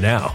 now.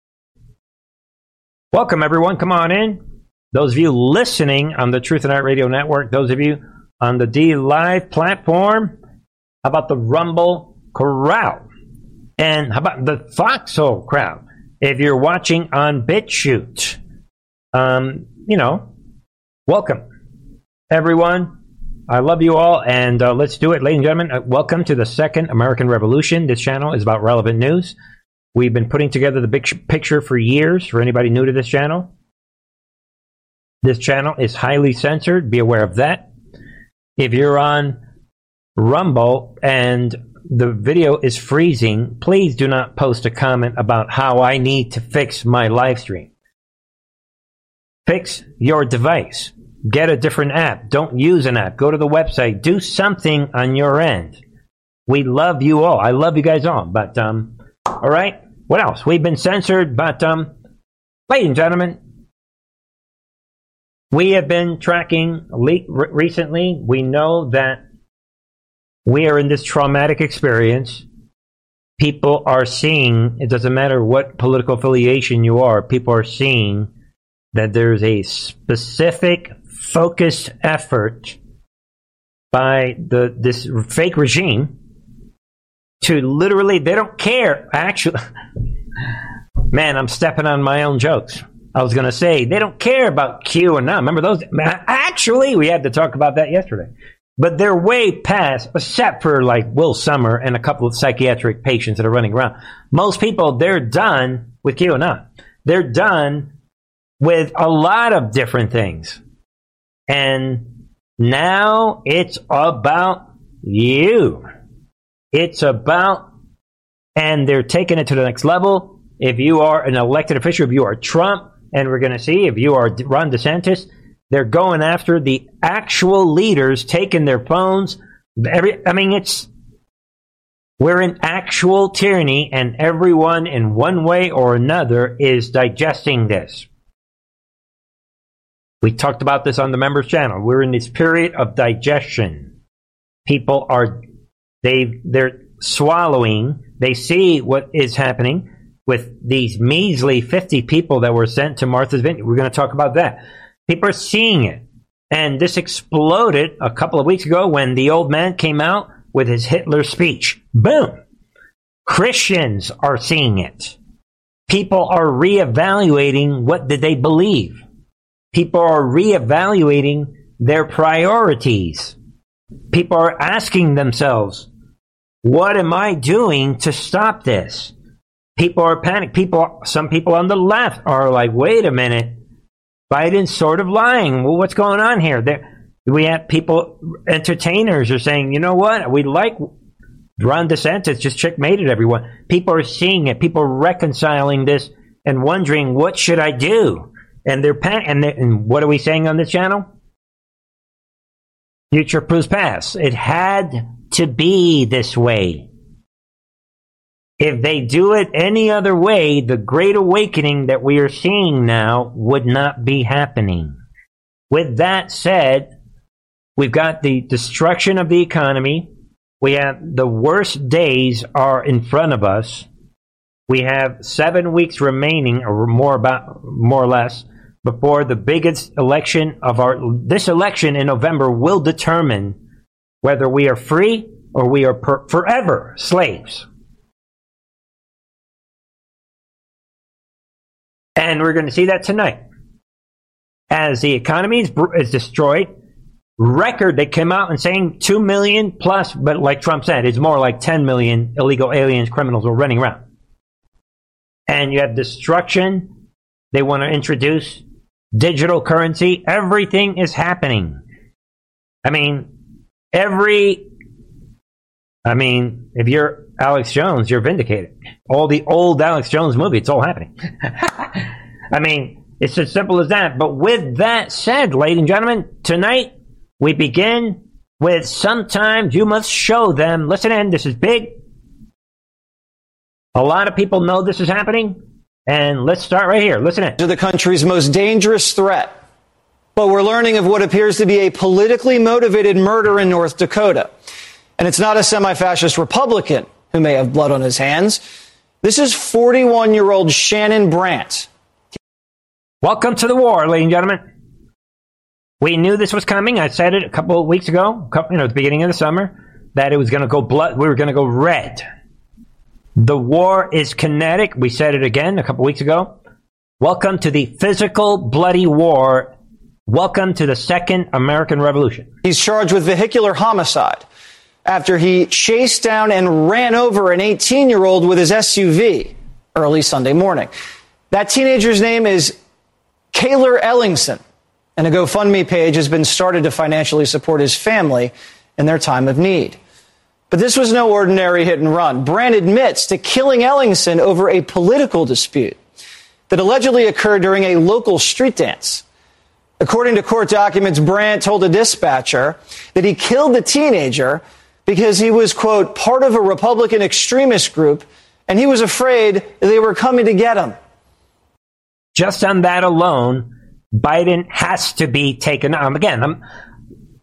Welcome, everyone. Come on in. Those of you listening on the Truth and Art Radio Network, those of you on the D Live platform, how about the Rumble crowd? And how about the Foxhole crowd? If you're watching on BitChute, um, you know, welcome, everyone. I love you all, and uh, let's do it, ladies and gentlemen. Uh, welcome to the Second American Revolution. This channel is about relevant news. We've been putting together the big picture for years. For anybody new to this channel, this channel is highly censored. Be aware of that. If you're on Rumble and the video is freezing, please do not post a comment about how I need to fix my live stream. Fix your device. Get a different app. Don't use an app. Go to the website. Do something on your end. We love you all. I love you guys all. But um, all right. What else? We've been censored, but um, ladies and gentlemen, we have been tracking le- re- recently. We know that we are in this traumatic experience. People are seeing. It doesn't matter what political affiliation you are. People are seeing that there's a specific focused effort by the this fake regime to literally they don't care actually. Man i'm stepping on my own jokes. I was going to say they don't care about QAnon remember those? Actually we had to talk about that yesterday. But they're way past except for like will sommer and a couple of psychiatric patients that are running around. Most people they're done with QAnon they're done with a lot of different things. And now it's about you. It's about, and they're taking it to the next level. If you are an elected official, if you are Trump, and we're going to see if you are Ron DeSantis, they're going after the actual leaders, taking their phones. Every, I mean, it's we're in actual tyranny, and everyone in one way or another is digesting this. We talked about this on the members channel. We're in this period of digestion. People are they they're swallowing. They see what is happening with these measly 50 people that were sent to Martha's Vineyard. We're going to talk about that. People are seeing it. And this exploded a couple of weeks ago when the old man came out with his Hitler speech. Boom. Christians are seeing it. People are reevaluating what did they believe people are reevaluating their priorities. People are asking themselves, what am I doing to stop this? People are panicked. People, some people on the left are like, wait a minute, Biden's sort of lying. Well, what's going on here? There, we have people, entertainers are saying, you know what? We like Ron DeSantis just checkmated everyone. People are seeing it. People are reconciling this and wondering, what should I do? And they're pa- and, they're, and what are we saying on this channel? Future proves past. It had to be this way. If they do it any other way, the great awakening that we are seeing now would not be happening. With that said, we've got the destruction of the economy. We have the worst days are in front of us. We have seven weeks remaining, or more about more or less, before the biggest election of our this election in November will determine whether we are free or we are per, forever slaves. And we're going to see that tonight. As the economy is, is destroyed, record they came out and saying 2 million plus, but like Trump said, it's more like 10 million illegal aliens, criminals are running around. And you have destruction. They want to introduce digital currency, everything is happening. I mean, every, I mean, if you're Alex Jones, you're vindicated. All the old Alex Jones movie, it's all happening. I mean, it's as simple as that. But with that said, ladies and gentlemen, tonight we begin with sometimes you must show them. Listen in, this is big. A lot of people know this is happening. And let's start right here. Listen in. To the country's most dangerous threat. We're learning of what appears to be a politically motivated murder in North Dakota. And it's not a semi fascist Republican who may have blood on his hands. This is 41 year old Shannon Brandt. Welcome to the war, ladies and gentlemen. We knew this was coming. I said it a couple of weeks ago, you know, at the beginning of the summer, that it was going to go blood. We were going to go red. The war is kinetic. We said it again a couple of weeks ago. Welcome to the physical, bloody war. Welcome to the Second American Revolution. He's charged with vehicular homicide after he chased down and ran over an 18 year old with his SUV early Sunday morning. That teenager's name is Cayler Ellingson, and a GoFundMe page has been started to financially support his family in their time of need. But this was no ordinary hit and run. Brandt admits to killing Ellingson over a political dispute that allegedly occurred during a local street dance. According to court documents, Brandt told a dispatcher that he killed the teenager because he was, quote, part of a Republican extremist group and he was afraid they were coming to get him. Just on that alone, Biden has to be taken. Um, again, I'm,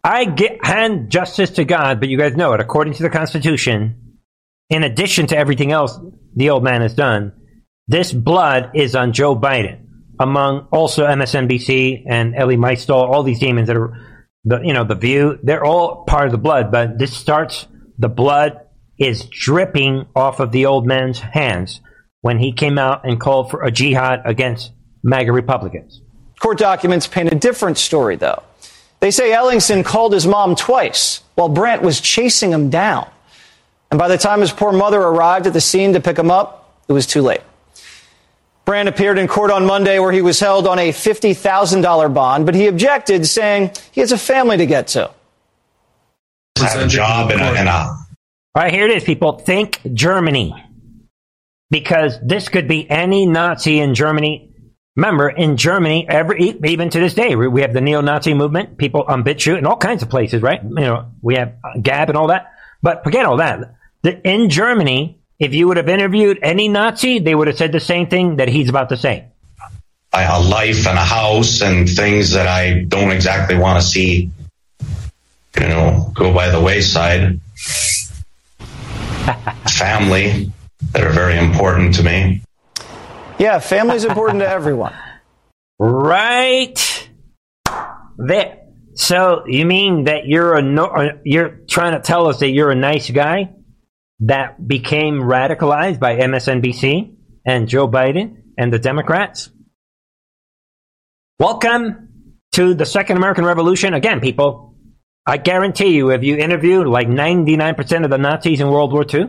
I get, hand justice to God, but you guys know it. According to the Constitution, in addition to everything else the old man has done, this blood is on Joe Biden. Among also MSNBC and Elie Mystal, all these demons that are the you know the View, they're all part of the blood. But this starts the blood is dripping off of the old man's hands when he came out and called for a jihad against MAGA Republicans. Court documents paint a different story, though. They say Ellingson called his mom twice while Brandt was chasing him down. And by the time his poor mother arrived at the scene to pick him up, it was too late. Brandt appeared in court on Monday where he was held on a $50,000 bond, but he objected, saying he has a family to get to. I have a job and a, and a. All right, here it is, people. Think Germany. Because this could be any Nazi in Germany. Remember, in Germany, every even to this day, we have the neo-Nazi movement, people on BitChute in all kinds of places, right? You know, we have uh, Gab and all that. But forget all that. In Germany, if you would have interviewed any Nazi, they would have said the same thing that he's about to say. A life and a house and things that I don't exactly want to see, you know, go by the wayside. Family that are very important to me. Yeah, family's important to everyone. Right there. So you mean that you're a no, uh, you're trying to tell us that you're a nice guy? That became radicalized by MSNBC and Joe Biden and the Democrats. Welcome to the Second American Revolution. Again, people, I guarantee you, if you interview like 99% of the Nazis in World War II,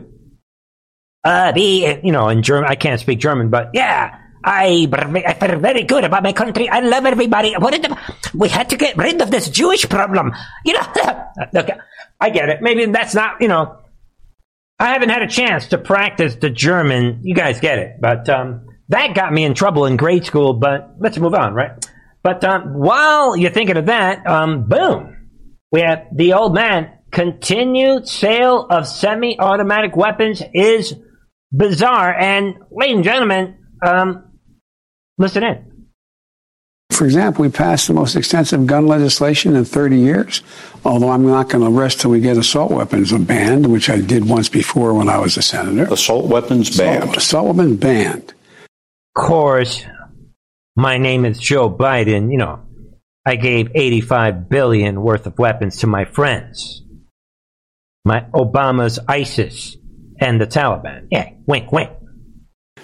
uh, the, you know, in German, I can't speak German, but yeah, I, I feel very good about my country. I love everybody. The, we had to get rid of this Jewish problem. You know, look, I get it. Maybe that's not, you know, I haven't had a chance to practice the German. You guys get it. But um, that got me in trouble in grade school. But let's move on, right? But um, while you're thinking of that, um, boom, we have the old man. Continued sale of semi automatic weapons is bizarre. And, ladies and gentlemen, um, listen in. For example, we passed the most extensive gun legislation in 30 years, although I'm not going to rest till we get assault weapons banned, which I did once before when I was a senator. Assault weapons banned. Assault, assault weapons banned. Of course, my name is Joe Biden. You know, I gave 85 billion worth of weapons to my friends. My Obama's ISIS and the Taliban. Yeah, wink, wink.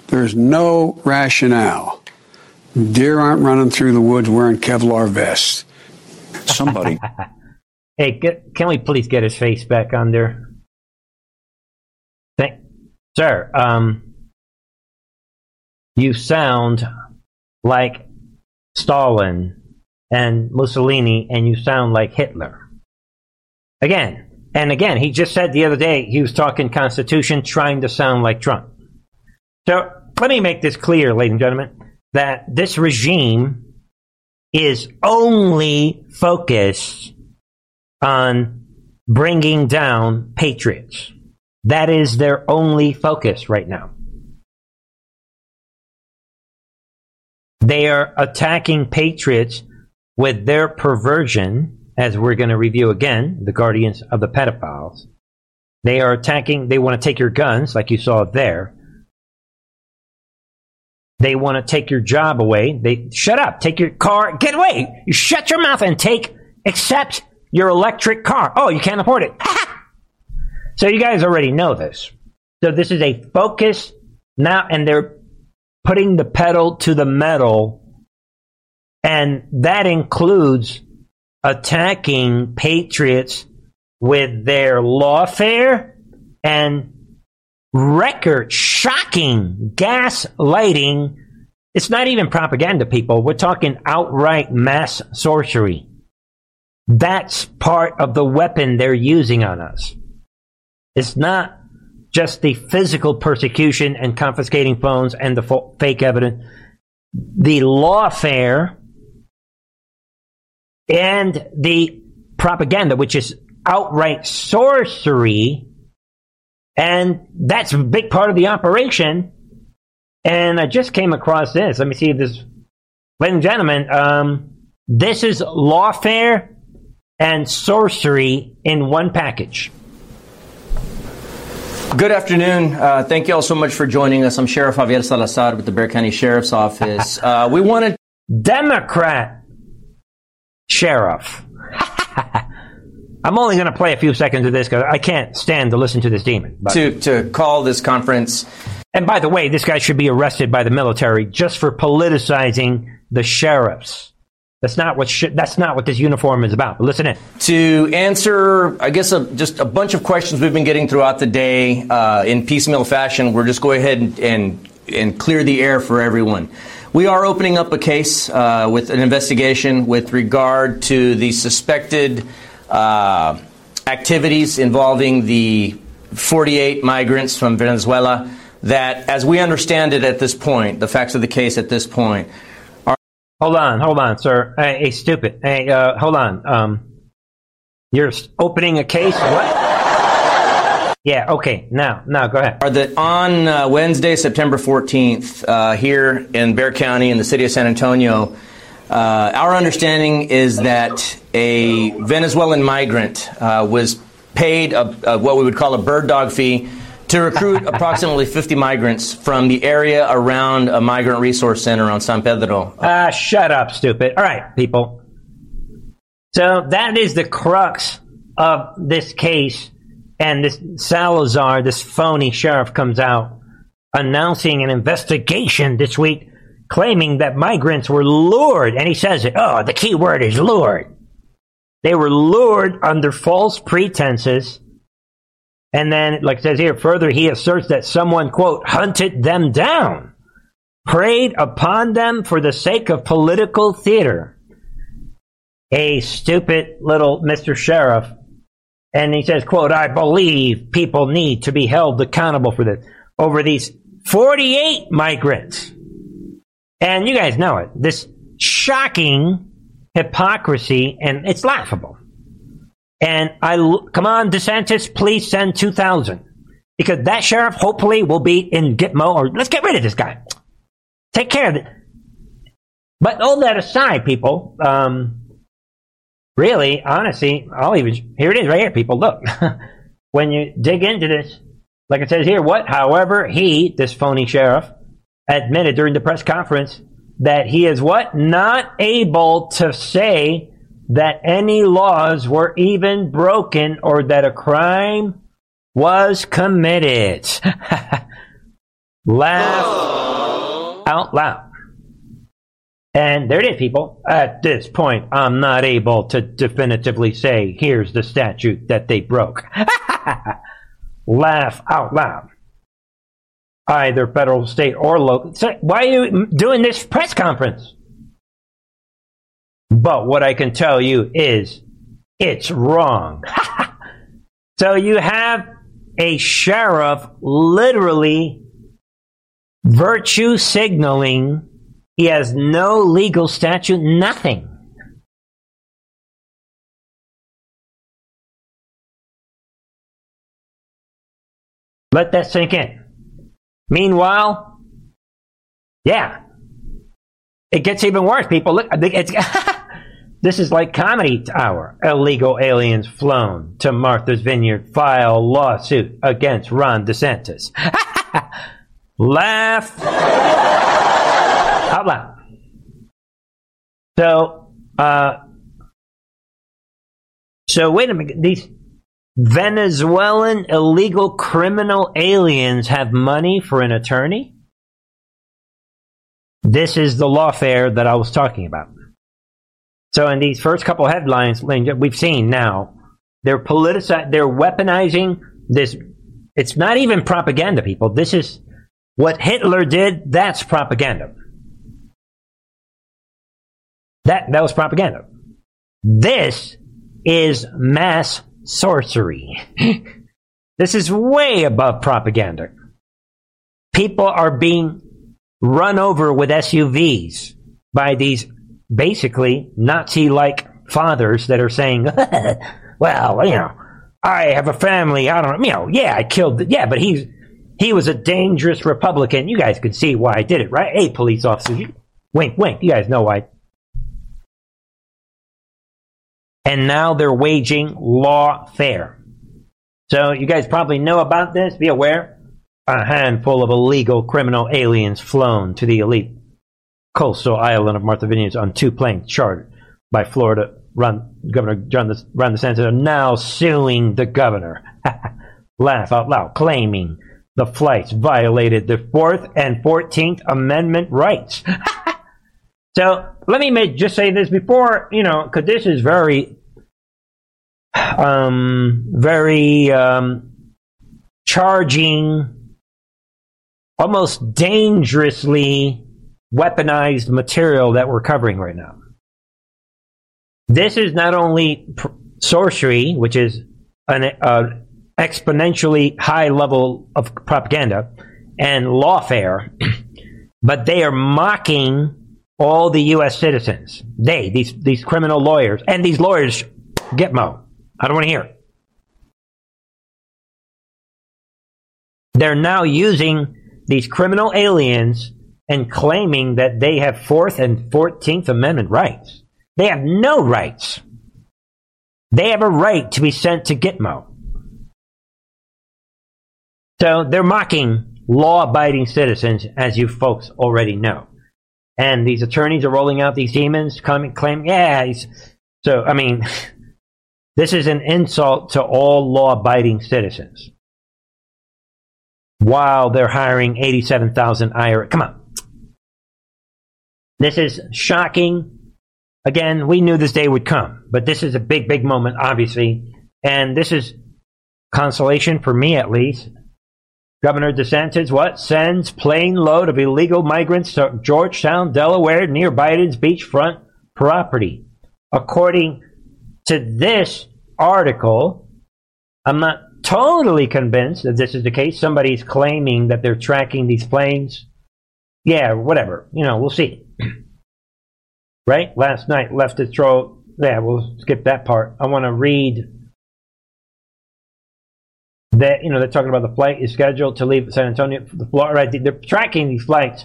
There's no rationale Deer aren't running through the woods wearing Kevlar vests. Somebody. hey, get, can we please get his face back on there? Thank, sir. Um, you sound like Stalin and Mussolini, and you sound like Hitler. Again, And again, he just said the other day he was talking Constitution, trying to sound like Trump. So let me make this clear, ladies and gentlemen, that this regime is only focused on bringing down patriots. That is their only focus right now. They are attacking patriots with their perversion, as we're going to review again, the guardians of the pedophiles. They are attacking, they want to take your guns, like you saw there. They want to take your job away. They shut up, take your car, get away. You shut your mouth and take, accept your electric car. Oh, you can't afford it. so you guys already know this. So this is a focus now, and they're putting the pedal to the metal, and that includes attacking patriots with their lawfare and record shocking gaslighting. It's not even propaganda, people. We're talking outright mass sorcery. That's part of the weapon they're using on us. It's not just the physical persecution and confiscating phones and the fo- fake evidence. The lawfare and the propaganda, which is outright sorcery, and that's a big part of the operation. And I just came across this. Let me see if this, ladies and gentlemen, um, this is lawfare and sorcery in one package. Good afternoon. Uh, thank you all so much for joining us. I'm Sheriff Javier Salazar with the Bexar County Sheriff's Office. Uh, we wanted Democrat sheriff. I'm only going to play a few seconds of this because I can't stand to listen to this demon. But. to to call this conference. And by the way, this guy should be arrested by the military just for politicizing the sheriffs. That's not what sh- that's not what this uniform is about. But listen in. to answer, I guess, a, just a bunch of questions we've been getting throughout the day uh, in piecemeal fashion. We're just go ahead and, and and clear the air for everyone. We are opening up a case uh, with an investigation with regard to the suspected uh, activities involving the 48 migrants from Venezuela. That, as we understand it at this point, the facts of the case at this point, are. Hold on, hold on, sir. Hey, hey stupid. Hey, uh, hold on. Um, you're opening a case. What? Yeah. Okay. Now, now, go ahead. are that on uh, Wednesday, September 14th, uh, here in Bexar County in the city of San Antonio, uh, our understanding is that a Venezuelan migrant uh, was paid a, a, what we would call a bird dog fee to recruit approximately 50 migrants from the area around a migrant resource center on San Pedro. Ah, shut up, stupid. All right, people. So that is the crux of this case, and this Salazar, this phony sheriff, comes out announcing an investigation this week, claiming that migrants were lured, and he says it. Oh, the key word is lured. They were lured under false pretenses. And then, like it says here, further, he asserts that someone, quote, hunted them down, preyed upon them for the sake of political theater. A stupid little Mr. Sheriff. And he says, quote, I believe people need to be held accountable for this. Over these 48 migrants. And you guys know it. This shocking hypocrisy, and it's laughable. And I come on, DeSantis, please send two thousand because that sheriff hopefully will be in Gitmo or let's get rid of this guy. Take care of it. But all that aside, people, um, really, honestly, I'll even here it is right here, people. Look, when you dig into this, like it says here, what? However, he, this phony sheriff, admitted during the press conference that he is what not able to say that any laws were even broken or that a crime was committed. Laugh out loud. And there it is, people. At this point, I'm not able to definitively say, here's the statute that they broke. Laugh out loud. Either federal, state, or local. So why are you doing this press conference? But what I can tell you is it's wrong. So you have a sheriff literally virtue signaling. He has no legal statute, nothing. Let that sink in. Meanwhile, yeah, it gets even worse. People look. It's, this is like comedy hour. Illegal aliens flown to Martha's Vineyard file lawsuit against Ron DeSantis. Laugh out loud. So, uh, so wait a minute. These Venezuelan illegal criminal aliens have money for an attorney? This is the lawfare that I was talking about. So in these first couple headlines we've seen now, they're politicizing, they're weaponizing this. It's not even propaganda, people. This is what Hitler did. That's propaganda. That, that was propaganda. This is mass sorcery. this is way above propaganda. People are being run over with SUVs by these basically Nazi like fathers that are saying, well, you know, I have a family. I don't know. You know, yeah, I killed. The, yeah, but he's he was a dangerous Republican. You guys could see why I did it, right? Hey, police officers, wink, wink. You guys know why and now they're waging lawfare. So you guys probably know about this. Be aware. A handful of illegal criminal aliens flown to the elite coastal island of Martha Vineyards on two planes chartered by Florida run, Governor John Ron DeSantis are now suing the governor. Laugh out loud, claiming the flights violated the Fourth and Fourteenth Amendment rights. so let me just say this before, you know, because this is very um, very um, charging, almost dangerously weaponized material that we're covering right now. This is not only pr- sorcery, which is an uh, exponentially high level of propaganda and lawfare, but they are mocking all the U.S. citizens. They, these these criminal lawyers, and these lawyers, Gitmo, I don't want to hear. They're now using these criminal aliens and claiming that they have Fourth and Fourteenth Amendment rights. They have no rights. They have a right to be sent to Gitmo. So they're mocking law abiding citizens, as you folks already know. And these attorneys are rolling out these demons, coming, claim, yeah, so, I mean, This is an insult to all law abiding citizens. While they're hiring 87,000 IRA. Come on. This is shocking. Again, we knew this day would come, but this is a big, big moment, obviously. And this is consolation for me, at least. Governor DeSantis, what? Sends plane load of illegal migrants to Georgetown, Delaware, near Biden's beachfront property. According to this article, I'm not totally convinced that this is the case. Somebody's claiming that they're tracking these planes. Yeah, whatever. You know, we'll see. right? Last night, left its throat. Yeah, we'll skip that part. I want to read that, you know, they're talking about the flight is scheduled to leave San Antonio, the right? They're tracking these flights.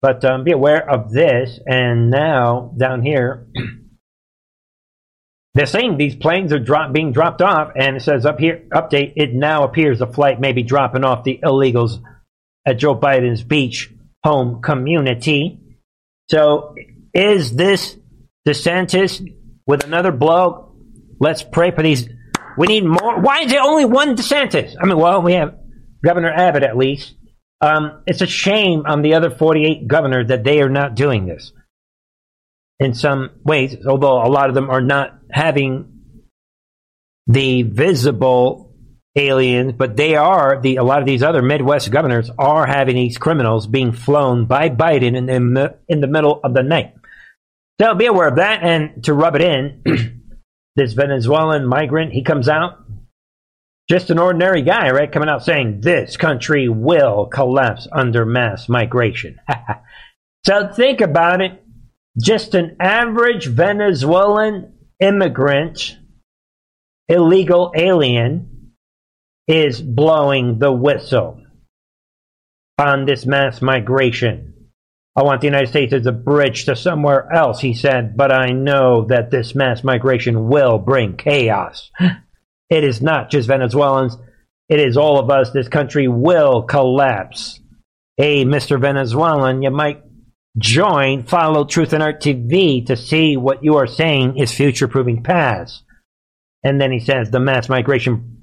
But um, be aware of this. And now, down here, they're saying these planes are drop, being dropped off, and it says up here, update, it now appears the flight may be dropping off the illegals at Joe Biden's beach home community. So is this DeSantis with another blow? Let's pray for these. We need more. Why is there only one DeSantis? I mean, well, we have Governor Abbott at least. Um, it's a shame on the other 48 governors that they are not doing this in some ways, although a lot of them are not having the visible aliens, but they are the a lot of these other Midwest governors are having these criminals being flown by Biden in the in the middle of the night. So be aware of that, and to rub it in, this Venezuelan migrant he comes out just an ordinary guy, right? Coming out saying this country will collapse under mass migration. so think about it. Just an average Venezuelan immigrant, illegal alien, is blowing the whistle on this mass migration. I want the United States as a bridge to somewhere else, he said, but I know that this mass migration will bring chaos. It is not just Venezuelans, it is all of us. This country will collapse. Hey, Mr. Venezuelan, you might join Follow Truth and Art TV to see what you are saying is future proving past. And then he says the mass migration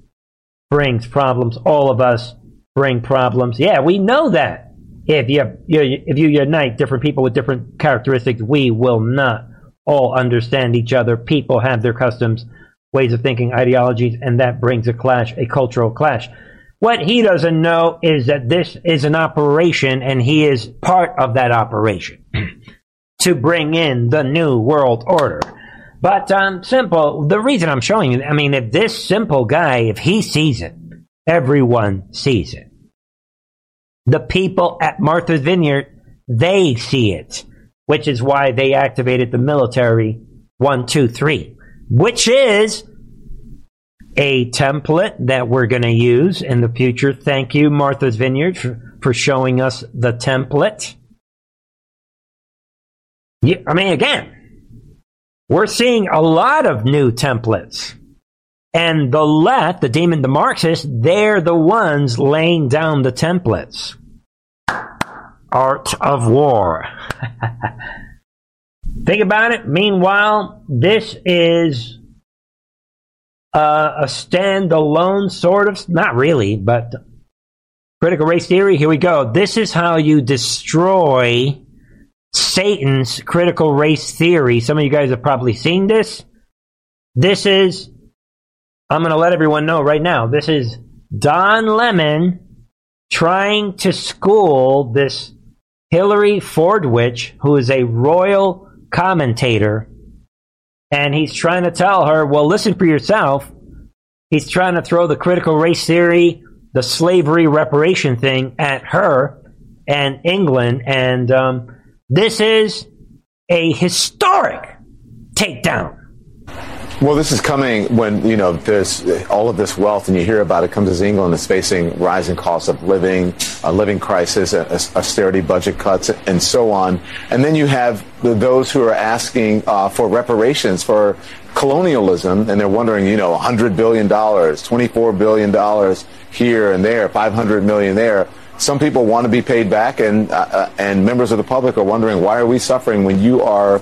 brings problems. All of us bring problems. Yeah, we know that. If you, if you unite different people with different characteristics, we will not all understand each other. People have their customs, ways of thinking, ideologies, and that brings a clash, a cultural clash. What he doesn't know is that this is an operation and he is part of that operation to bring in the new world order. But um, simple, the reason I'm showing you, I mean, if this simple guy, if he sees it, everyone sees it. The people at Martha's Vineyard, they see it, which is why they activated the military one, two, three, which is a template that we're going to use in the future. Thank you, Martha's Vineyard, for, for showing us the template. Yeah, I mean, again, we're seeing a lot of new templates. And the left, the demon, the Marxists, they're the ones laying down the templates. Art of war. Think about it. Meanwhile, this is uh, a standalone sort of, not really, but critical race theory. Here we go. This is how you destroy Satan's critical race theory. Some of you guys have probably seen this. This is, I'm going to let everyone know right now. This is Don Lemon trying to school this Hillary Fordwich, who is a royal commentator and he's trying to tell her, well, listen for yourself. He's trying to throw the critical race theory, the slavery reparation thing at her and England. And um, this is a historic takedown. Well, this is coming when, you know, there's all of this wealth and you hear about it comes as England is facing rising costs of living, a living crisis, austerity budget cuts, and so on. And then you have those who are asking uh, for reparations for colonialism and they're wondering, you know, $100 billion, $24 billion here and there, 500 million there. Some people want to be paid back and, uh, uh, and members of the public are wondering, why are we suffering when you are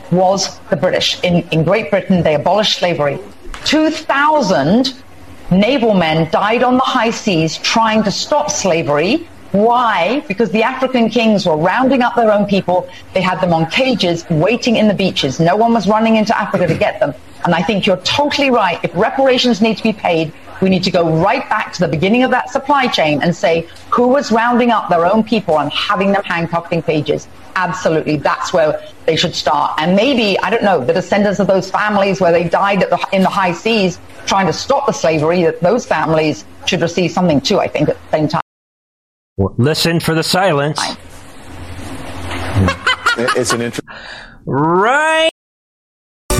was the British. In, in Great Britain, they abolished slavery. 2,000 naval men died on the high seas trying to stop slavery. Why? Because the African kings were rounding up their own people. They had them on cages waiting in the beaches. No one was running into Africa to get them. And I think you're totally right. If reparations need to be paid, we need to go right back to the beginning of that supply chain and say who was rounding up their own people and having them handcuffed in cages absolutely that's where they should start. And maybe, I don't know, the descendants of those families where they died the, in the high seas trying to stop the slavery, that those families should receive something too, I think, at the same time. Listen for the silence. it's an interesting. Right.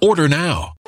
Order now.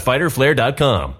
www.fighterflare.com.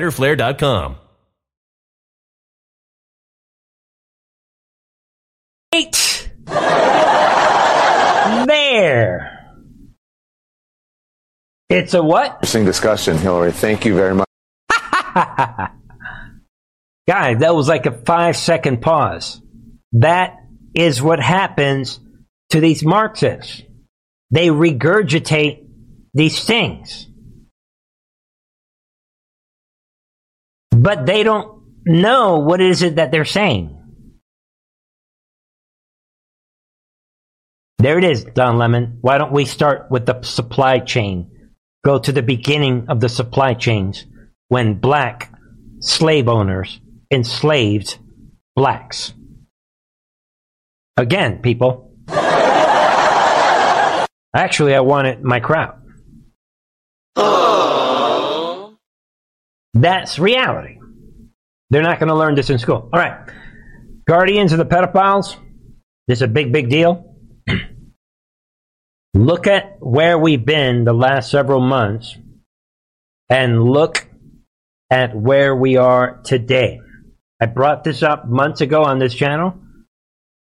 Eight. there. It's a what? Interesting discussion, Hillary. Thank you very much. Guys, that was like a five second pause. That is what happens to these Marxists. They regurgitate these things. But they don't know what is it that they're saying. There it is, Don Lemon. Why don't we start with the supply chain? Go to the beginning of the supply chains when black slave owners enslaved blacks. Again, people. Actually, I wanted my crowd. That's reality. They're not going to learn this in school. All right. Guardians of the pedophiles. This is a big, big deal. look at where we've been the last several months and look at where we are today. I brought this up months ago on this channel.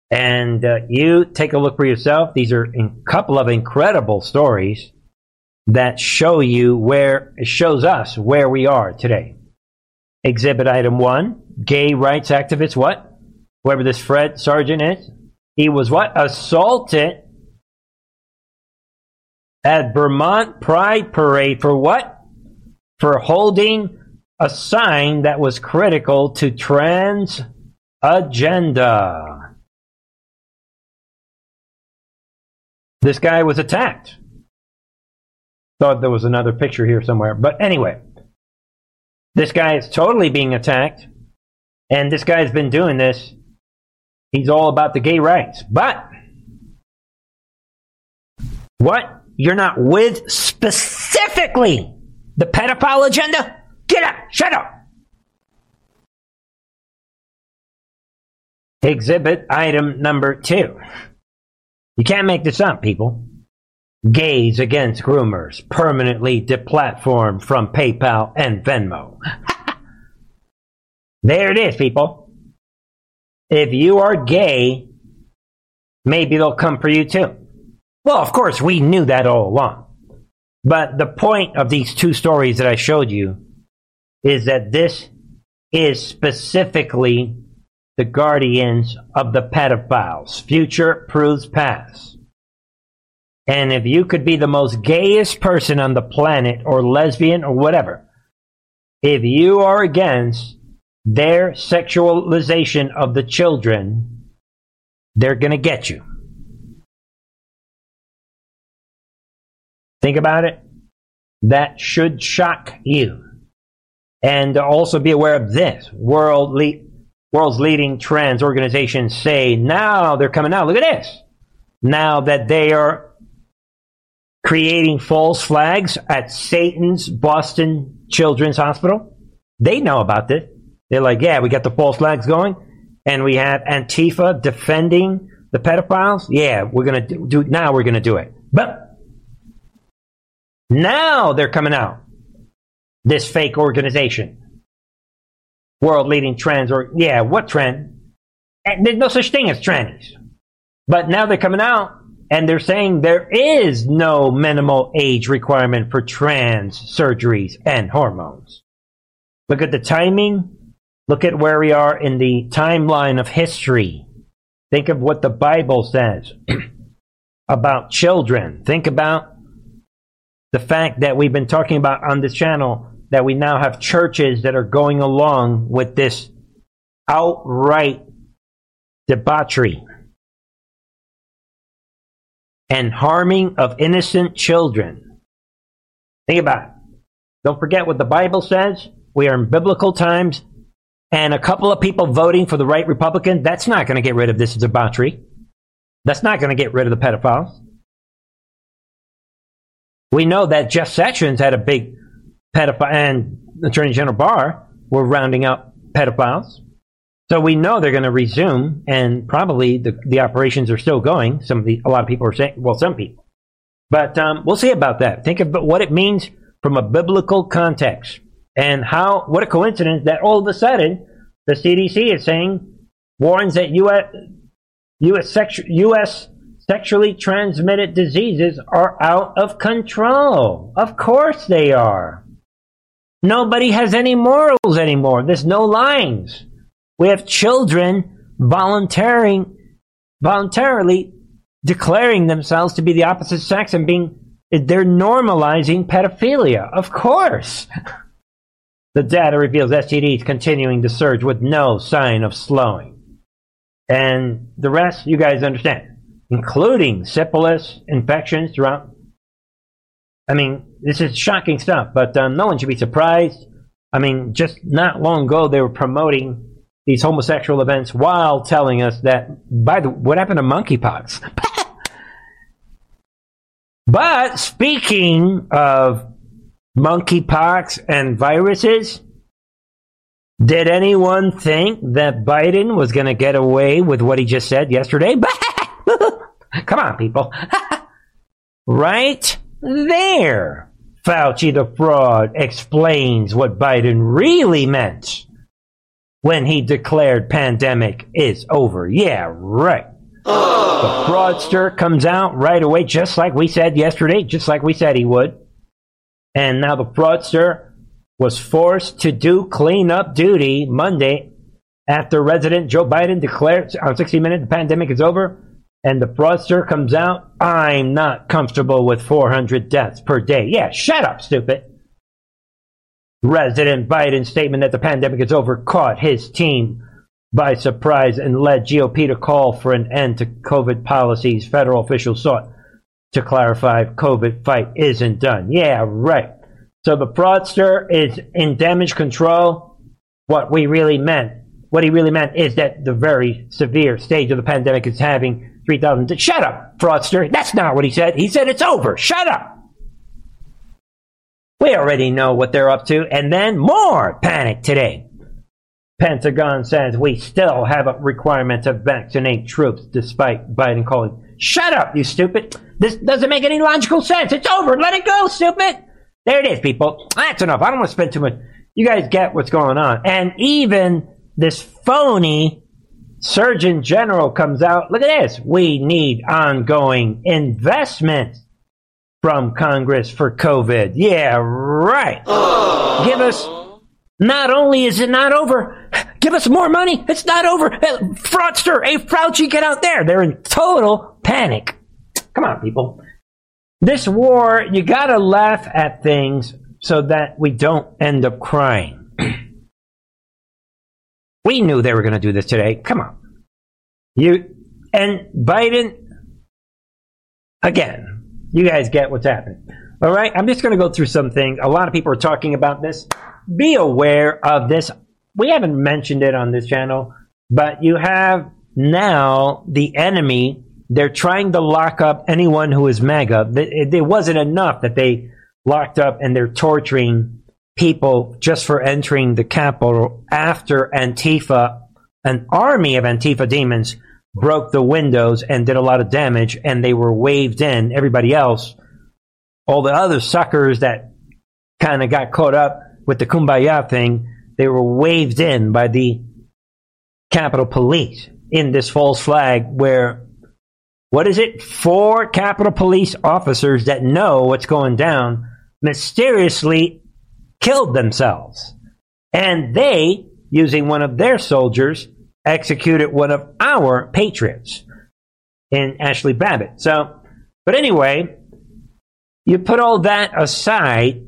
And uh, you take a look for yourself. These are a couple of incredible stories that show you where it shows us where we are today. Exhibit item one: gay rights activists. What? Whoever this Fred Sargeant is, he was what assaulted at Vermont Pride Parade for what? For holding a sign that was critical to trans agenda. This guy was attacked. Thought there was another picture here somewhere. But anyway, this guy is totally being attacked. And this guy's been doing this. He's all about the gay rights. But what you're not with specifically the pedophile agenda? Get up! Shut up! Exhibit item number two. You can't make this up, people. Gays against groomers permanently deplatformed from PayPal and Venmo. there it is, people. If you are gay, maybe they'll come for you too. Well, of course, we knew that all along. But the point of these two stories that I showed you is that this is specifically the guardians of the pedophiles. Future proves past. And if you could be the most gayest person on the planet, or lesbian, or whatever, if you are against their sexualization of the children, they're going to get you. Think about it. That should shock you. And also be aware of this. World le- world's leading trans organizations say now they're coming out. Look at this. Now that they are creating false flags at Satan's Boston Children's Hospital, they know about this. They're like, yeah, we got the false flags going, and we have Antifa defending the pedophiles. Yeah, we're gonna do, do now. We're gonna do it. But now they're coming out. This fake organization, world leading trans or yeah, what trend? And there's no such thing as trannies. But now they're coming out and they're saying there is no minimal age requirement for trans surgeries and hormones. Look at the timing. Look at where we are in the timeline of history. Think of what the Bible says about children. Think about the fact that we've been talking about on this channel that we now have churches that are going along with this outright debauchery and harming of innocent children. Think about it. Don't forget what the Bible says. We are in biblical times, and a couple of people voting for the right Republican, that's not going to get rid of this debauchery. That's not going to get rid of the pedophiles. We know that Jeff Sessions had a big pedophile, and Attorney General Barr were rounding up pedophiles. So we know they're going to resume, and probably the, the operations are still going. Some of the, a lot of people are saying, well, some people. But um, we'll see about that. Think about what it means from a biblical context, and how what a coincidence that all of a sudden the CDC is saying warns that U.S. U.S. Sexu- U.S sexually transmitted diseases are out of control. Of course they are. Nobody has any morals anymore. There's no lines. We have children volunteering, voluntarily declaring themselves to be the opposite sex and being, they're normalizing pedophilia. Of course. The data reveals STDs continuing to surge with no sign of slowing. And the rest, you guys understand including syphilis infections throughout. I mean, this is shocking stuff, but um, no one should be surprised. I mean, just not long ago, they were promoting these homosexual events while telling us that, by the what happened to monkeypox? but speaking of monkeypox and viruses, did anyone think that Biden was going to get away with what he just said yesterday? Come on, people. right there. Fauci the fraud explains what Biden really meant when he declared pandemic is over. Yeah, right. the fraudster comes out right away, just like we said yesterday, just like we said he would. And now the fraudster was forced to do cleanup duty Monday after President Joe Biden declared on 60 Minutes the pandemic is over and the fraudster comes out, I'm not comfortable with 400 deaths per day. Yeah, shut up, stupid. President Biden's statement that the pandemic is over caught his team by surprise and led GOP to call for an end to COVID policies. Federal officials sought to clarify COVID fight isn't done. Yeah, right. So the fraudster is in damage control. What we really meant, what he really meant is that the very severe stage of the pandemic is having 3,000. Shut up, fraudster. That's not what he said. He said it's over. Shut up. We already know what they're up to. And then more panic today. Pentagon says we still have a requirement to vaccinate troops despite Biden calling Shut up, you stupid. This doesn't make any logical sense. It's over. Let it go, stupid. There it is, people. That's enough. I don't want to spend too much. You guys get what's going on. And even this phony Surgeon General comes out. Look at this. We need ongoing investment from Congress for COVID. Yeah, right. Give us, not only is it not over, give us more money. It's not over. Uh, fraudster, a Fauci, get out there. They're in total panic. Come on, people. This war, you gotta laugh at things so that we don't end up crying. we knew they were gonna do this today. Come on. You, and Biden, again, you guys get what's happening. All right, I'm just going to go through some things. A lot of people are talking about this. Be aware of this. We haven't mentioned it on this channel, but you have now the enemy. They're trying to lock up anyone who is MAGA. It wasn't enough that they locked up and they're torturing people just for entering the Capitol after Antifa, an army of Antifa demons, broke the windows and did a lot of damage, and they were waved in. Everybody else, all the other suckers that kind of got caught up with the kumbaya thing, they were waved in by the Capitol Police in this false flag where what is it? Four Capitol Police officers that know what's going down mysteriously killed themselves. And they, using one of their soldiers, executed one of our patriots in Ashli Babbitt. So, but anyway, you put all that aside.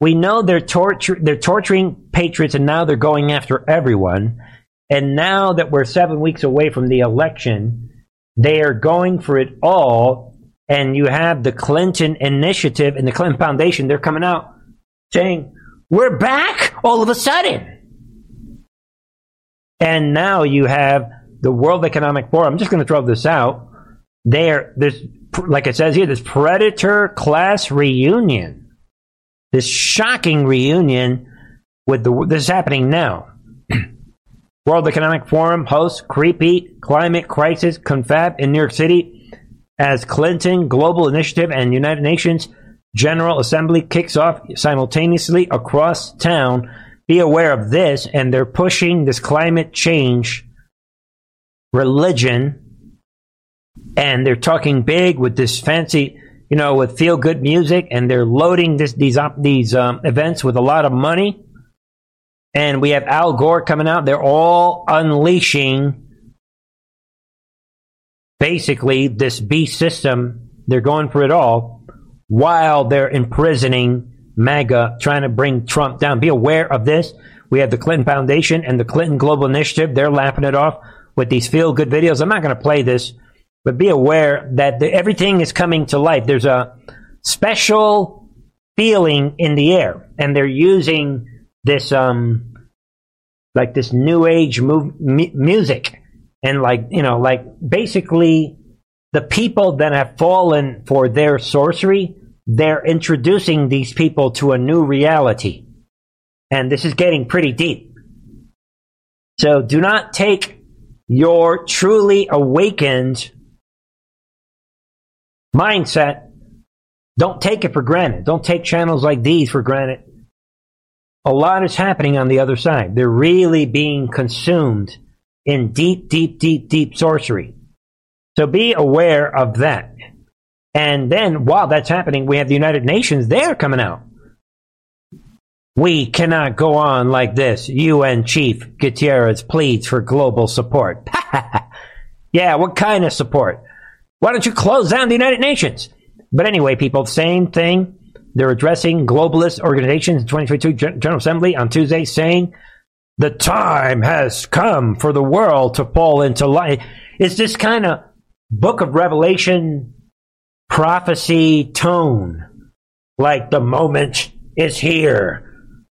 We know they're torture they're torturing patriots, and now they're going after everyone. And now that we're seven weeks away from the election, they are going for it all. And you have the Clinton Initiative and the Clinton Foundation. They're coming out saying, "We're back!" All of a sudden, and now you have the World Economic Forum. I'm just going to throw this out. There, there's, like it says here, this predator class reunion. This shocking reunion with the, this is happening now. World Economic Forum hosts creepy climate crisis confab in New York City as Clinton Global Initiative and United Nations General Assembly kicks off simultaneously across town be aware of this, and they're pushing this climate change religion, and they're talking big with this fancy, you know, with feel good music, and they're loading this these up these um, events with a lot of money. And we have Al Gore coming out. They're all unleashing basically this beast system. They're going for it all while they're imprisoning MAGA trying to bring Trump down. Be aware of this. We have the Clinton Foundation and the Clinton Global Initiative. They're laughing it off with these feel good videos. I'm not going to play this, but be aware that the, everything is coming to life. There's a special feeling in the air, and they're using this, um, like this new age move, mu- music, and like you know, like basically the people that have fallen for their sorcery they're introducing these people to a new reality. And this is getting pretty deep. So do not take your truly awakened mindset. Don't take it for granted. Don't take channels like these for granted. A lot is happening on the other side. They're really being consumed in deep, deep, deep, deep sorcery. So be aware of that. And then while that's happening, we have the United Nations, they're coming out. We cannot go on like this. UN Chief Guterres pleads for global support. yeah, what kind of support? Why don't you close down the United Nations? But anyway, people, same thing. They're addressing globalist organizations in 2022 General Assembly on Tuesday saying the time has come for the world to fall into light. It's this kind of book of Revelation prophecy tone. Like the moment is here.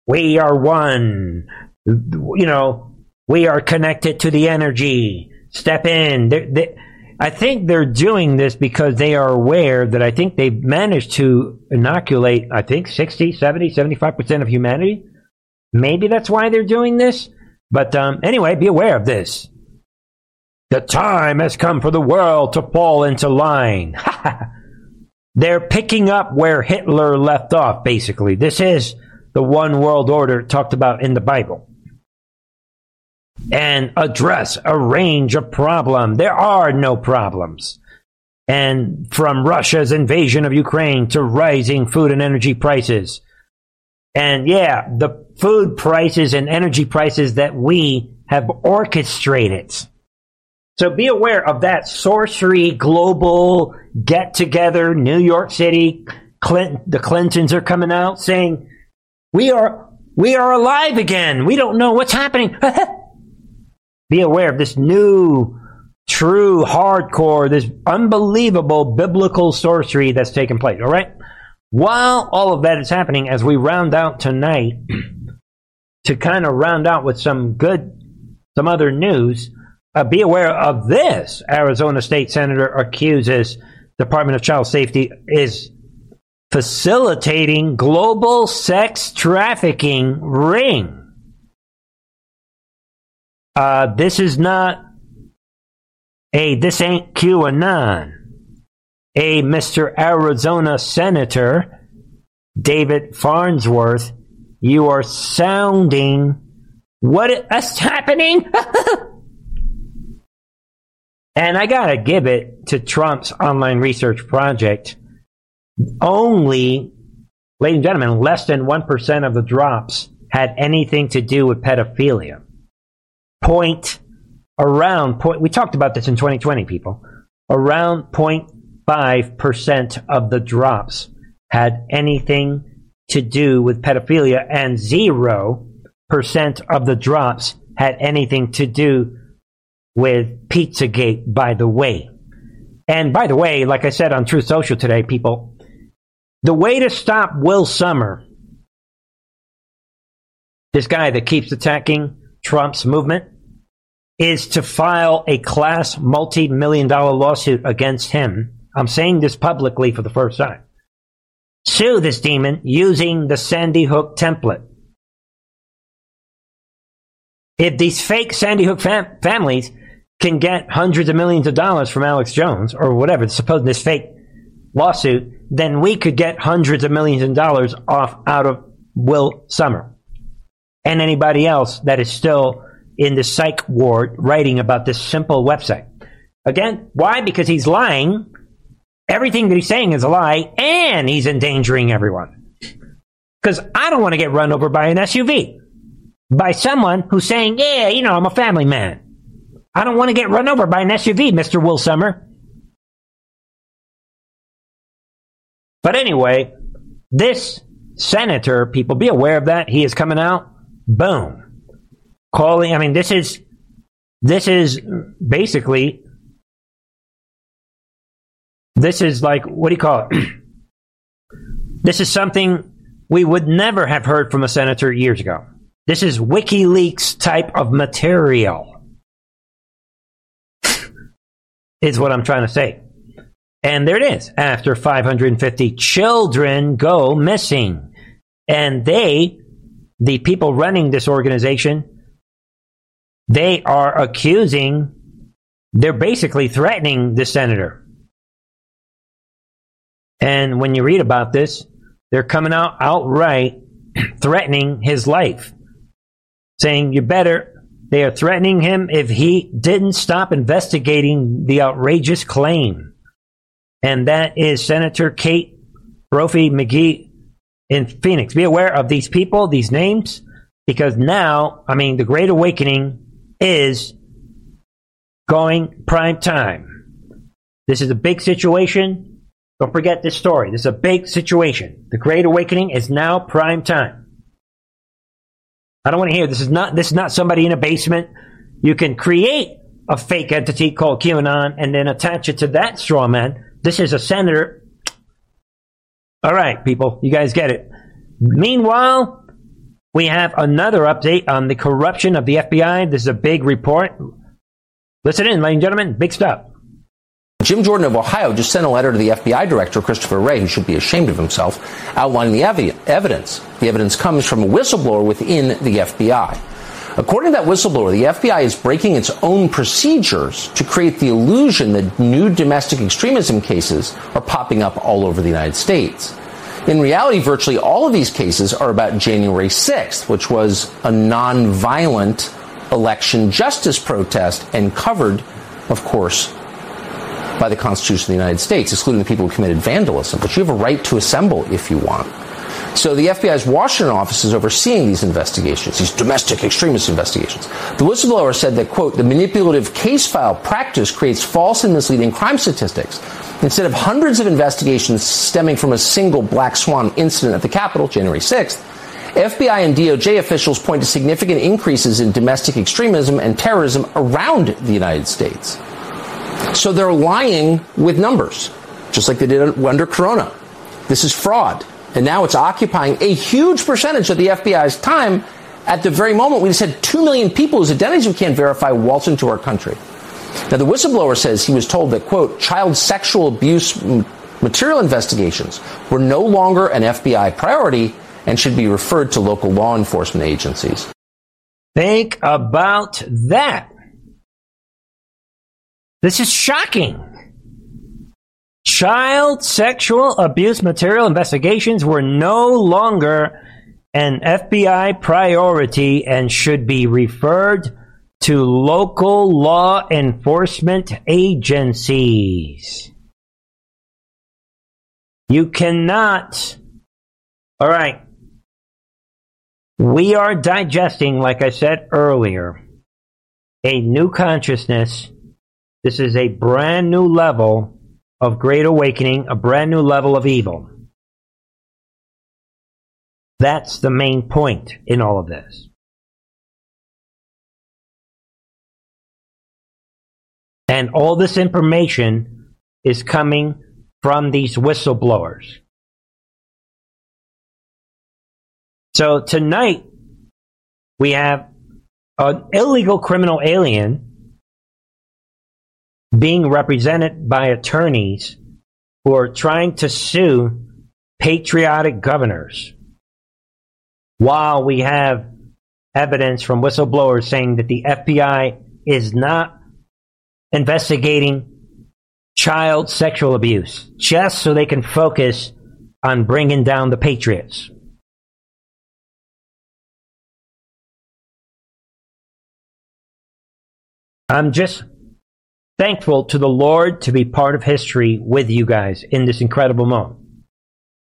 We are one. You know, we are connected to the energy. Step in. They, they, I think they're doing this because they are aware that I think they've managed to inoculate, I think, 60, 70, 75% of humanity. Maybe that's why they're doing this. But um, anyway, be aware of this. The time has come for the world to fall into line. They're picking up where Hitler left off, basically. This is the one world order talked about in the Bible. And address a range of problems. There are no problems. And from Russia's invasion of Ukraine to rising food and energy prices. And yeah, the food prices and energy prices that we have orchestrated. So be aware of that sorcery global get together, New York City. Clinton, the Clintons are coming out saying, we are, we are alive again. We don't know what's happening. be aware of this new, true, hardcore, this unbelievable biblical sorcery that's taking place. All right. While all of that is happening, as we round out tonight, to kind of round out with some good, some other news, uh, be aware of this. Arizona State Senator accuses Department of Child Safety is facilitating global sex trafficking ring. Uh, this is not a this ain't QAnon. A Mr. Arizona Senator David Farnsworth, you are sounding what? what is happening? And I gotta give it to Trump's online research project. Only, ladies and gentlemen, less than 1% of the drops had anything to do with pedophilia. Point around point, we talked about this in 2020, people. Around 0.5% of the drops had anything to do with pedophilia, and 0% of the drops had anything to do with Pizzagate, by the way. And by the way, like I said on Truth Social today, people, the way to stop Will Sommer, this guy that keeps attacking Trump's movement, is to file a class multi million dollar lawsuit against him. I'm saying this publicly for the first time. Sue this demon using the Sandy Hook template. If these fake Sandy Hook fam- families can get hundreds of millions of dollars from Alex Jones or whatever, supposing this fake lawsuit, then we could get hundreds of millions of dollars off out of Will Sommer and anybody else that is still in the psych ward writing about this simple website. Again, why? Because he's lying. Everything that he's saying is a lie, and he's endangering everyone. Because I don't want to get run over by an SUV by someone who's saying, "Yeah, you know, I'm a family man." I don't want to get run over by an SUV, Mr. Will Sommer. But anyway, this senator, people be aware of that. He is coming out. Boom. Calling, I mean, this is, this is basically, this is like, what do you call it? this is something we would never have heard from a senator years ago. This is WikiLeaks type of material is what I'm trying to say. And there it is. After 550 children go missing. And they, the people running this organization, they are accusing, they're basically threatening the senator. And when you read about this, they're coming out outright threatening his life, saying, You better they are threatening him if he didn't stop investigating the outrageous claim. And that is Senator Kate Brophy McGee in Phoenix. Be aware of these people, these names, because now, I mean, the Great Awakening is going prime time. This is a big situation. Don't forget this story. This is a big situation. The Great Awakening is now prime time. I don't want to hear this is not this is not somebody in a basement. You can create a fake entity called QAnon and then attach it to that straw man. This is a senator. All right, people, you guys get it. Meanwhile, we have another update on the corruption of the FBI. This is a big report. Listen in, ladies and gentlemen, big stuff. Jim Jordan of Ohio just sent a letter to the FBI director, Christopher Wray, who should be ashamed of himself, outlining the ev- evidence. The evidence comes from a whistleblower within the FBI. According to that whistleblower, the FBI is breaking its own procedures to create the illusion that new domestic extremism cases are popping up all over the United States. In reality, virtually all of these cases are about January 6th, which was a nonviolent election justice protest and covered, of course, by the Constitution of the United States, excluding the people who committed vandalism. But you have a right to assemble if you want. So the FBI's Washington office is overseeing these investigations, these domestic extremist investigations. The whistleblower said that, quote, the manipulative case file practice creates false and misleading crime statistics. Instead of hundreds of investigations stemming from a single black swan incident at the Capitol, January 6th, FBI and DOJ officials point to significant increases in domestic extremism and terrorism around the United States. So they're lying with numbers, just like they did under Corona. This is fraud. And now it's occupying a huge percentage of the FBI's time at the very moment we just had 2 million people whose identities we can't verify waltz into our country. Now, the whistleblower says he was told that, quote, child sexual abuse material investigations were no longer an FBI priority and should be referred to local law enforcement agencies. Think about that. This is shocking. Child sexual abuse material investigations were no longer an FBI priority and should be referred to local law enforcement agencies. You cannot. All right. We are digesting, like I said earlier, a new consciousness. This is a brand new level of great awakening, a brand new level of evil. That's the main point in all of this. And all this information is coming from these whistleblowers. So tonight, we have an illegal criminal alien being represented by attorneys who are trying to sue patriotic governors while we have evidence from whistleblowers saying that the FBI is not investigating child sexual abuse just so they can focus on bringing down the patriots. I'm just thankful to the Lord to be part of history with you guys in this incredible moment.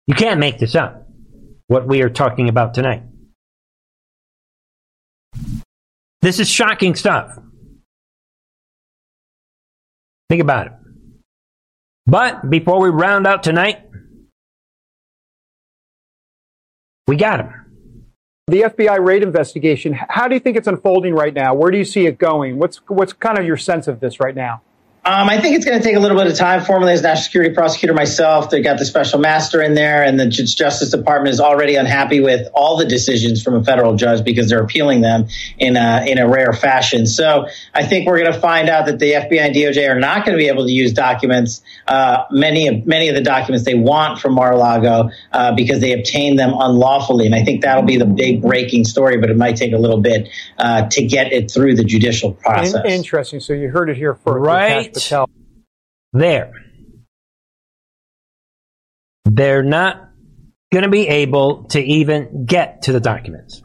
You can't make this up, what we are talking about tonight. This is shocking stuff. Think about it. But before we round out tonight, we got him. The FBI raid investigation, how do you think it's unfolding right now? Where do you see it going? What's, what's kind of your sense of this right now? Um, I think it's going to take a little bit of time. Formerly as national security prosecutor myself, they got the special master in there, and the Justice Department is already unhappy with all the decisions from a federal judge because they're appealing them in a, in a rare fashion. So I think we're going to find out that the FBI and DOJ are not going to be able to use documents, uh, many of many of the documents they want from Mar-a-Lago uh, because they obtained them unlawfully. And I think that'll be the big breaking story, but it might take a little bit uh, to get it through the judicial process. In- interesting. So you heard it here first. Right Patel. there. They're not going to be able to even get to the documents.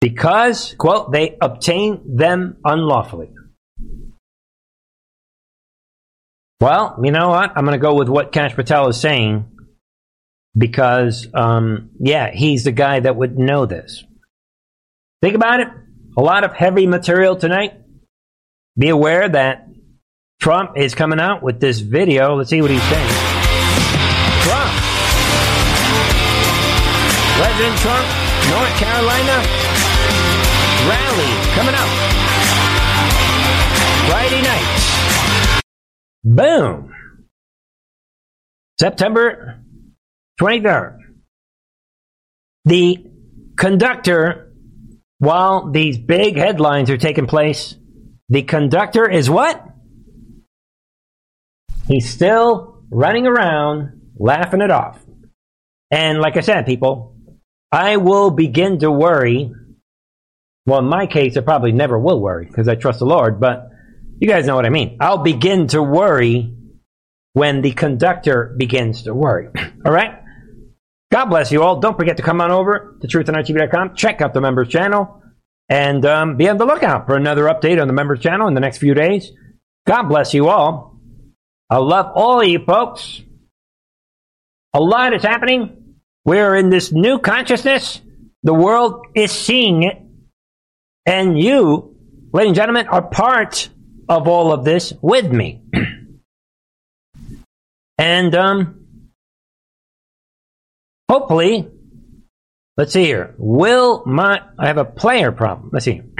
Because, quote, they obtained them unlawfully. Well, you know what? I'm going to go with what Kash Patel is saying because, um, yeah, he's the guy that would know this. Think about it. A lot of heavy material tonight. Be aware that Trump is coming out with this video. Let's see what he's saying. Trump. President Trump, North Carolina rally coming up Friday night. Boom. September 23rd. The conductor, while these big headlines are taking place, the conductor is what? He's still running around laughing it off. And like I said, people, I will begin to worry. Well, in my case, I probably never will worry because I trust the Lord, but you guys know what I mean. I'll begin to worry when the conductor begins to worry. all right? God bless you all. Don't forget to come on over to truthandarttv.com. Check out the members channel and um, be on the lookout for another update on the members channel in the next few days. God bless you all. I love all of you folks. A lot is happening. We're in this new consciousness. The world is seeing it. And you, ladies and gentlemen, are part of all of this with me. and um, hopefully, let's see here. Will my I have a player problem? Let's see.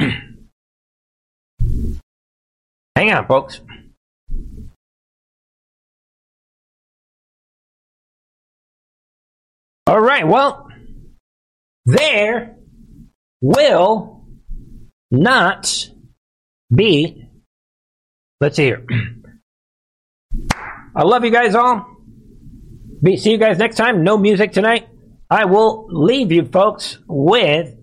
Hang on, folks. All right, well, there will not be. Let's see here. I love you guys all. Be, see you guys next time. No music tonight. I will leave you folks with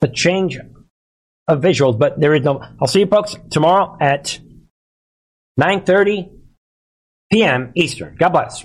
a change of visuals, but there is no. I'll see you folks tomorrow at 9:30 p.m. Eastern. God bless.